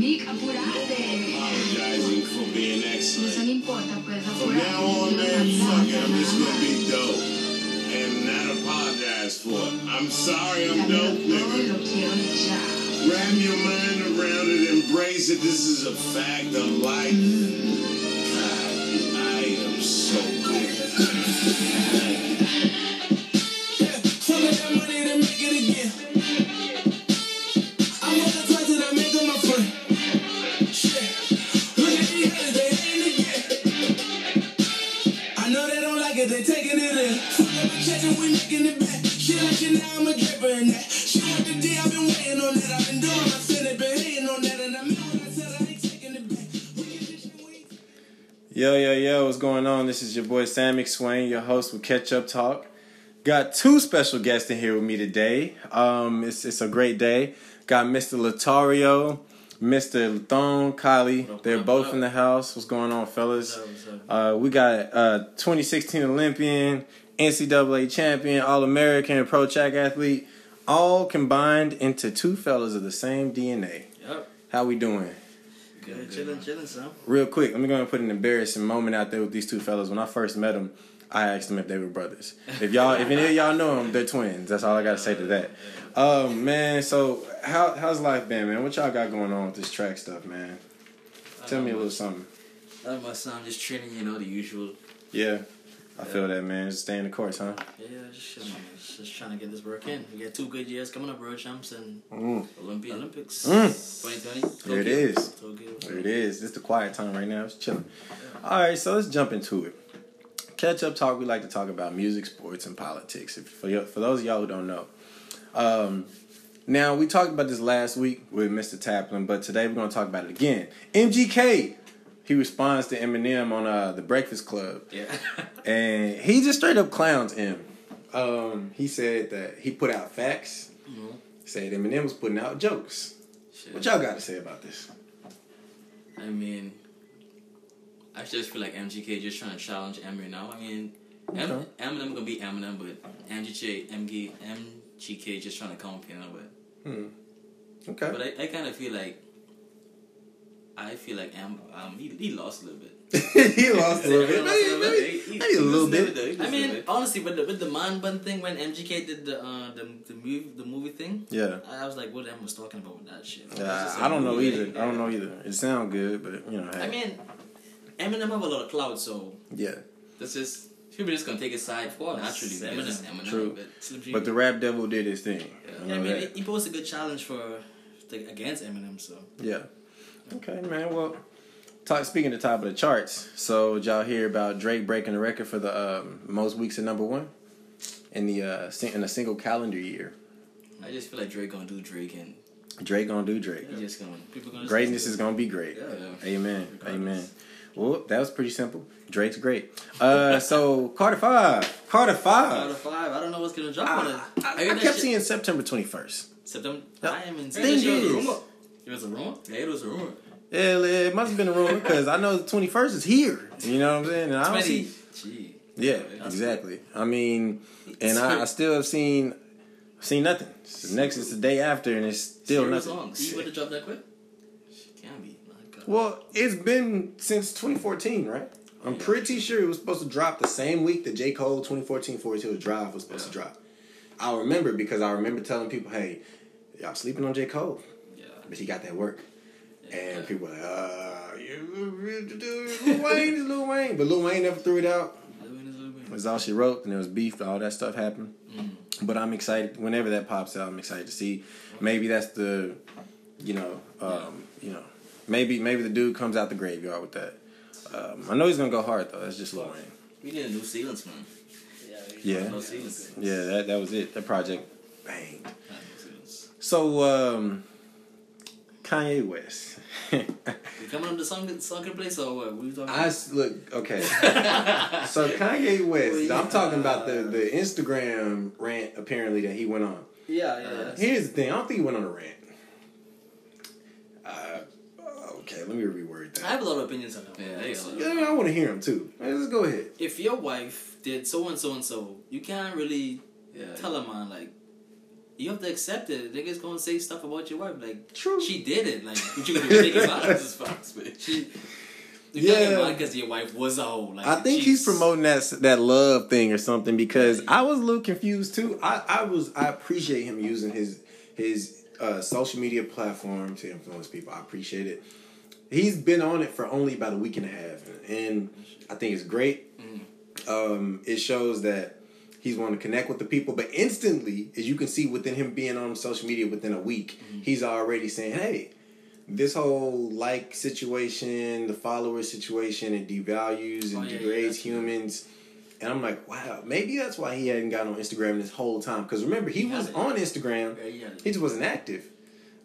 Nick, apurate. apologizing for being eso excellent. no importa, pues From now on, man, fuck it. I'm just gonna be dope and not apologize for it. I'm sorry I'm dope, nigga. ya. Wrap your mind around it, embrace it. This is a fact of life. Yo, yo, yo, what's going on? This is your boy Sam McSwain, your host with Catch Up Talk. Got two special guests in here with me today. Um, it's, it's a great day. Got Mr. Latario, Mr. Lathone, Kylie. They're both in the house. What's going on, fellas? Uh, we got uh, 2016 Olympian, NCAA champion, All American, pro track athlete, all combined into two fellas of the same DNA. Yep. How we doing? Good, chilling, chilling, son. Real quick, I'm gonna put an embarrassing moment out there with these two fellas. When I first met them, I asked them if they were brothers. If y'all, if any of y'all know them, they're twins. That's all I gotta say to that. Um, man, so how how's life been, man? What y'all got going on with this track stuff, man? Tell me a little something. Not much, son. Just training, you know, the usual. Yeah, I feel that, man. Just stay in the course, huh? Yeah, just chilling. Just, just trying to get this work in. We got two good years coming up, World Champs and Mm. Olympia Olympics. Mm. 2020. There it Tokyo. is. Tokyo. There it is. It's the quiet time right now. It's chilling. All right, so let's jump into it. Catch up talk. We like to talk about music, sports, and politics. If, for y- for those of y'all who don't know, um, now we talked about this last week with Mr. Taplin, but today we're going to talk about it again. MGK. He responds to Eminem on uh, the Breakfast Club, Yeah. and he just straight up clowns him. Um, he said that he put out facts. Mhm. Said Eminem was putting out jokes. Shit. What y'all got to say about this? I mean, I just feel like MGK just trying to challenge Eminem now. I mean, M- Okay. Eminem gonna be Eminem, but MGK, MG, MGK just trying to compete with. Hmm. Okay. But I, I kind of feel like, I feel like M, um, he, he lost a little bit. he lost a little bit. He lost Maybe, maybe, He- maybe a little bit. I mean, honestly, with the with the man bun thing when MGK did the uh the the movie the movie thing, Yeah. I was like, what M was talking about with that shit. It's Yeah, just a I don't know movie. either. I don't know either. It sounds good, but you know, hey. I mean, Eminem have a lot of clout, so yeah. that's just people just gonna take his side course. naturally. Yes. Eminem, Eminem, True. but Slim But the rap devil did his thing. yeah, I Yeah, I mean, that. he posed a good challenge for like, against Eminem, so Yeah. Okay, man. Well, talk, speaking of the top of the charts, so did y'all hear about Drake breaking the record for the um, most weeks at number one in the uh, in a single calendar year? I just feel like Drake gonna do Drake and Drake gonna do Drake. he just gonna gonna Greatness is gonna be great. Yeah. Amen. Regardless. Amen. Well, that was pretty simple. Drake's great. Uh, so Carter Five. Carter Five. of five. I don't know what's gonna drop on it. I, I, I kept shit- seeing September twenty first. September. Yeah. I am in. Thing It was a is-. It was a rumor. Yeah, it was a rumor. Yeah, it must have been a rumor because I know the twenty first is here. You know what I'm saying? And I don't Twenty. see. Gee. Yeah, exactly. I mean, and I, I still have seen seen nothing. So next is the day after, and it's still Zero nothing. songs. You would have dropped that quick? Shit Can be. My God. Well, it's been since 2014, right? I'm pretty sure it was supposed to drop the same week that J. Cole 2014 Forest Hills Drive was supposed to drop. I remember because I remember telling people, hey, y'all sleeping on J. Cole, Yeah. But he got that work. And people were like, uh, you, Lil Wayne is Lil Wayne. But Lil Wayne never threw it out. Living is living. It was all she wrote, and there was beef, all that stuff happened. Mm. But I'm excited. Whenever that pops out, I'm excited to see. Maybe that's the, you know, um, you know, maybe maybe the dude comes out the graveyard with that. Um, I know he's gonna go hard though. That's just Lil Wayne. We need a new ceilings, man. Yeah, ceilings. yeah. That that was it. That project banged. Not no ceilings. So um, Kanye West. We coming up to song song place or what? are We talking? I s- look okay. So Kanye West, I'm talking about the the Instagram rant apparently that he went on. yeah, yeah. Here's the thing. I don't think he went on a rant. Uh, okay, let me reword that. I have a lot of opinions on that. Yeah, there you go. Yeah, I want to hear him too. Hey, Let's go ahead. If your wife did so and so and so, you can't really Yeah. tell a man like you have to accept it. Niggas gonna say stuff about your wife. Like, True. she did it. Like, what you gonna do? Niggas mad as fuck. She, you Yeah. because your wife was a hoe. Like, I think she's- he's promoting that that love thing or something because I was a little confused too. I, I was I appreciate him using his his uh, social media platform to influence people. I appreciate it. He's been on it for only about a week and a half, and I think it's great. Um, it shows that he's wanting to connect with the people, but instantly, as you can see within him being on social media within a week, he's already saying, "Hey." This whole like situation, the follower situation, it devalues and Oh, yeah, yeah, degrades good. humans. And I'm like, wow, maybe that's why he hadn't gotten on Instagram this whole time. Because remember, he He was on Instagram, Yeah, yeah. he just wasn't active.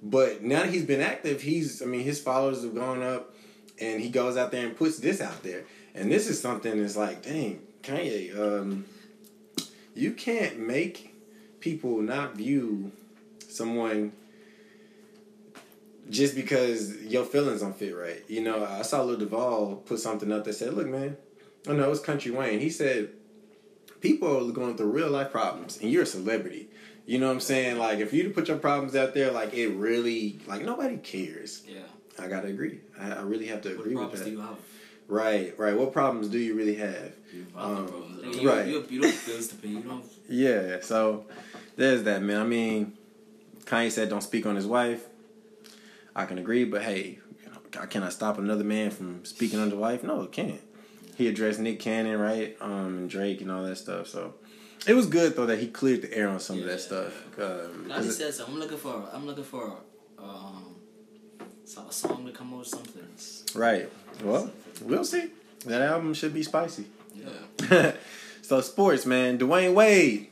But now that he's been active, he's, I mean, his followers have gone up, and he goes out there and puts this out there. And this is something that's like, dang, Kanye, um, you can't make people not view someone just because your feelings don't fit right. You know, I saw Lil Duval put something up that said, "Look, man, I know it's Country Wayne." He said, "People are going through real life problems, and you're a celebrity." You know what I'm saying? Like, if you to put your problems out there, like it really, like nobody cares. Yeah. I gotta agree. I, I really have to What agree with that. Do you have? Right, right. What problems do you really have? Um, no problems. Like, you, right. You, you don't bills to pay. You don't. Yeah, so there's that, man. I mean, Kanye said don't speak on his wife. I can agree, but hey, you know, can I stop another man from speaking on his wife? No, it can't. He addressed Nick Cannon, right, um, and Drake and all that stuff. So it was good though that he cleared the air on some of that stuff. Um, Now he it- says, I'm looking for, I'm looking for, um, so- a song to come out with something. right. Well, we'll see. That album should be spicy. Yeah. so sports, man. Dwyane Wade,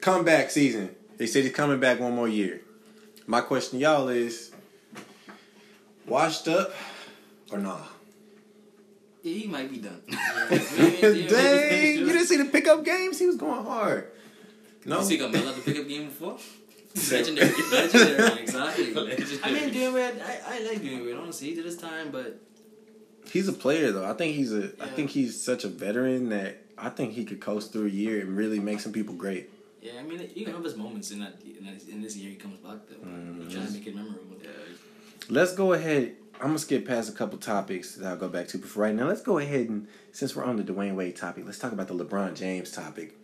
comeback season. They said he's coming back one more year. My question to y'all is, washed up or nah? Yeah, he might be done. Dang, you didn't see the pickup games? He was going hard. No, You see, got Melo to pick up game before. Legendary, legendary, exactly. Legendary. I mean, Dwyane Wade, I, I like Dwyane Wade. Honestly, he did his time, but he's a player though. I think he's a. I Yeah. think he's such a veteran that I think he could coast through a year and really make some people great. yeah, I mean, you can have his moments in that in, this year he comes back though. Mm-hmm. He's trying to make it memorable. Yeah. Let's go ahead. I'm gonna skip past a couple topics that I'll go back to. But for right now, let's go ahead and since we're on the Dwyane Wade topic, let's talk about the LeBron James topic.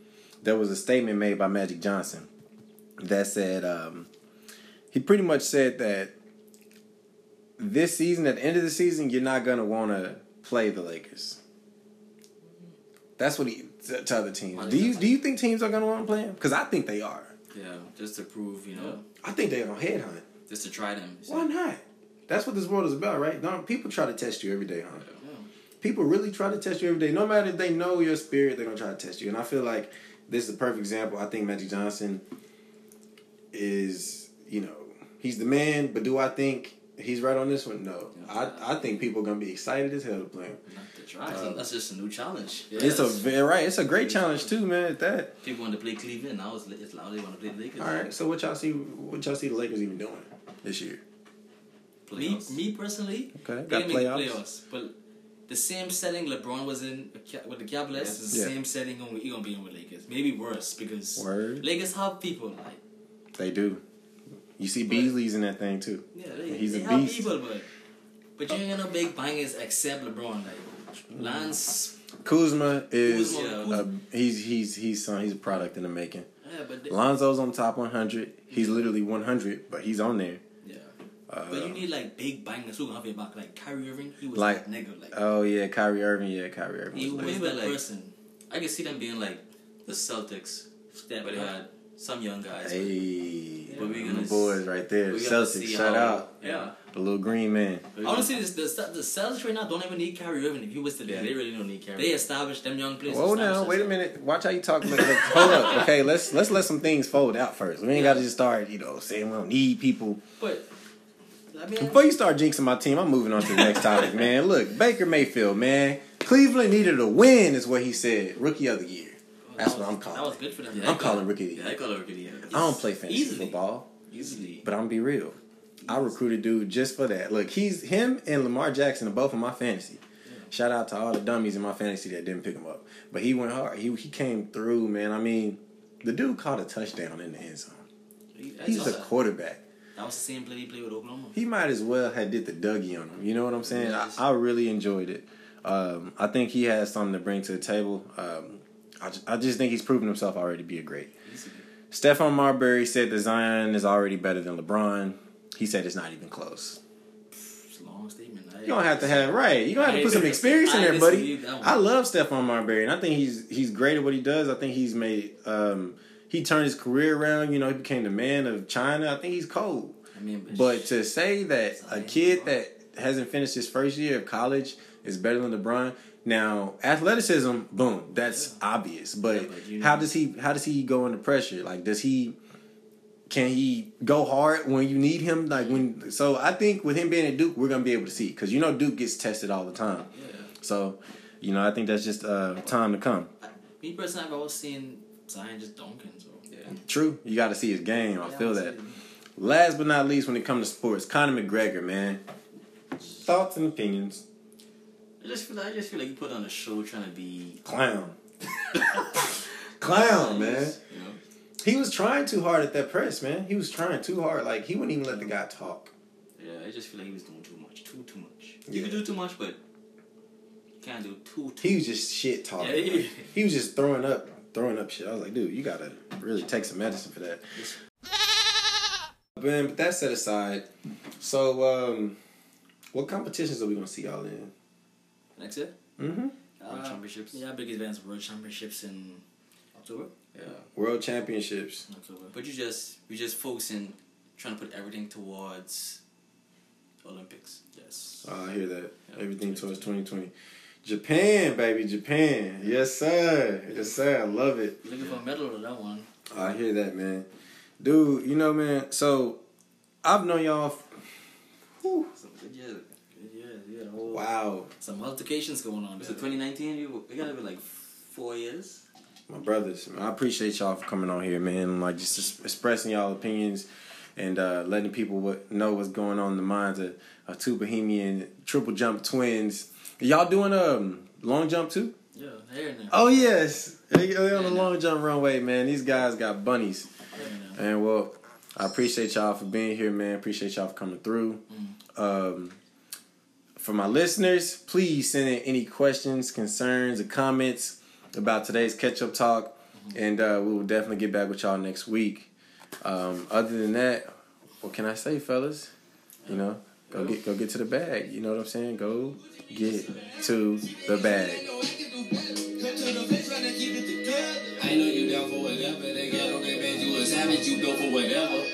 There was a statement made by Magic Johnson that said um, he pretty much said that this season, at the end of the season, you're not gonna want to play the Lakers. That's what he to, to other teams. Do you do you think teams are gonna want to play him? Because I think they are. Yeah, just to prove, you know, I think they're gonna headhunt. just to try them. Why not? That's what this world is about, right? Don't people try to test you every day, huh? Yeah. People really try to test you every day. No matter if they know your spirit, they're gonna try to test you. And I feel like this is a perfect example. I think Magic Johnson is, you know, he's the man. But do I think he's right on this one? No. I, I think people are gonna be excited as hell to play him. Not to um, that's just a new challenge. It's a very right. It's a great challenge too, man. At that. People want to play Cleveland. Now it's, it's loud. They want to play the Lakers. All right. So what y'all see? What y'all see the Lakers even doing this year? Me, Playoffs. me personally, Okay, got didn't playoffs. playoffs, but the same setting LeBron was in with the Cavaliers is the Yeah. same setting on he gonna be in with Lakers. Maybe worse because Word. Lakers have people like They do. You see Beasley's in that thing too. yeah, they, He's they a beast. people, but but you ain't got no big bangers except LeBron. Like Lance, Kuzma is Kuzma, a, he's he's he's son, he's a product in the making. yeah, but they, Lonzo's on top 100. He's literally 100, but he's on there. yeah. Uh, But you need like big bangers who gonna have your back. Like Kyrie Irving, he was Like- that nigga. Like oh yeah, Kyrie Irving. Yeah, Kyrie Irving. he was was lit. that like- person. I can see them being like the Celtics, Step but they had some young guys. Hey, But we them gonna the boys right there. we Celtics, see shout how- out Yeah. the little green man. Honestly, this, the the Celtics right now don't even need Kyrie Irving. If he was to Yeah, they really don't need Kyrie. They established them young players. Whoa now, established wait a minute. Watch how you talk. Look, look, hold up. Okay, let's let's let some things fold out first. We ain't Yeah. got to just start, you know, saying we don't need people. But I mean, Before you start jinxing my team, I'm moving on to the next topic, man. Look, Baker Mayfield, man. Cleveland needed a win, is what he said. Rookie of the year. That's that what I'm calling. That was good for them. Yeah, I'm calling rookie Yeah. I call it rookie of the year. I don't play fantasy Easily. football, Easily. but I'm be real. I recruited dude just for that. Look, he's him and Lamar Jackson are both in my fantasy. Shout out to all the dummies in my fantasy that didn't pick him up. But he went hard. He he came through, man. I mean, the dude caught a touchdown in the end zone. He- He's a quarterback. That was the same play he played with Oklahoma. He might as well have did the Dougie on him. You know what I'm saying? Yes. I, I really enjoyed it. Um, I think he has something to bring to the table. Um, I, just, I just think he's proven himself already to be a great. A- Stephon Marbury said that Zion is already better than LeBron. He said it's not even close. It's a long statement. You don't have to have right. You don't have to put some experience in there, buddy. disagree with that one. I love Stephon Marbury, and I think he's he's great at what he does. I think he's made um, he turned his career around. You know, he became the man of China. I think he's cold. I mean, But to say that a kid that hasn't finished his first year of college is better than LeBron. Now, athleticism, boom, that's obvious. But, Yeah, but you how does he how does he go under pressure? Like does he can he go hard when you need him? Like when so I think with him being at Duke, we're gonna be able to see because you know Duke gets tested all the time. yeah. So, you know, I think that's just uh, time to come. Me personally, I've always seen Zion just dunking. So yeah, True, you got to see his game. I Yeah, feel I'll that. Last but not least, when it comes to sports, Conor McGregor, man, thoughts and opinions. I just feel like I just feel like you put on a show trying to be Clown. Clown, man. You know, He was trying too hard at that press, man. He was trying too hard. Like he wouldn't even let the guy talk. yeah. I just feel like he was doing too much, too too much. Yeah. You can do too much, but you can't do too too. He was just shit talking. Yeah, he- he was just throwing up, throwing up shit. I was like, dude, you gotta really take some medicine for that. Ben, but that set aside. So, um, what competitions are we gonna see y'all in? Next year, Mm-hmm. World championships. Yeah, big advanced world championships in October. Yeah. World Championships. October. But you just we just focusing, trying to put everything towards Olympics. Yes. Oh, I hear that. Yeah, Everything towards 2020. Japan, baby, Japan. Yes, sir. Yes, sir. I love it. Looking for a medal with that one. I hear that, man. Dude, you know, man, so I've known y'all. f- Whew, So good year. Yeah, yeah. Whole, wow. Some altercations going on. Was there. 2019? We, we gotta be like four years. My brothers, I appreciate y'all for coming on here, man. Like, just expressing y'all opinions and uh, letting people what, know what's going on in the minds of, of two Bahamian triple jump twins. Y'all doing um long jump too? Yeah, here and there. Oh, yes. They they on the long jump runway, man. These guys got bunnies. And well, I appreciate y'all for being here, man. Appreciate y'all for coming through. Um, for my listeners, please send in any questions, concerns, or comments about today's catch up talk, and uh, we will definitely get back with y'all next week. Um, other than that, what can I say, fellas? You know, go get go get to the bag. You know what I'm saying? Go get to the bag. I know you down for whatever. They get on their bed, you a savage, you go for whatever.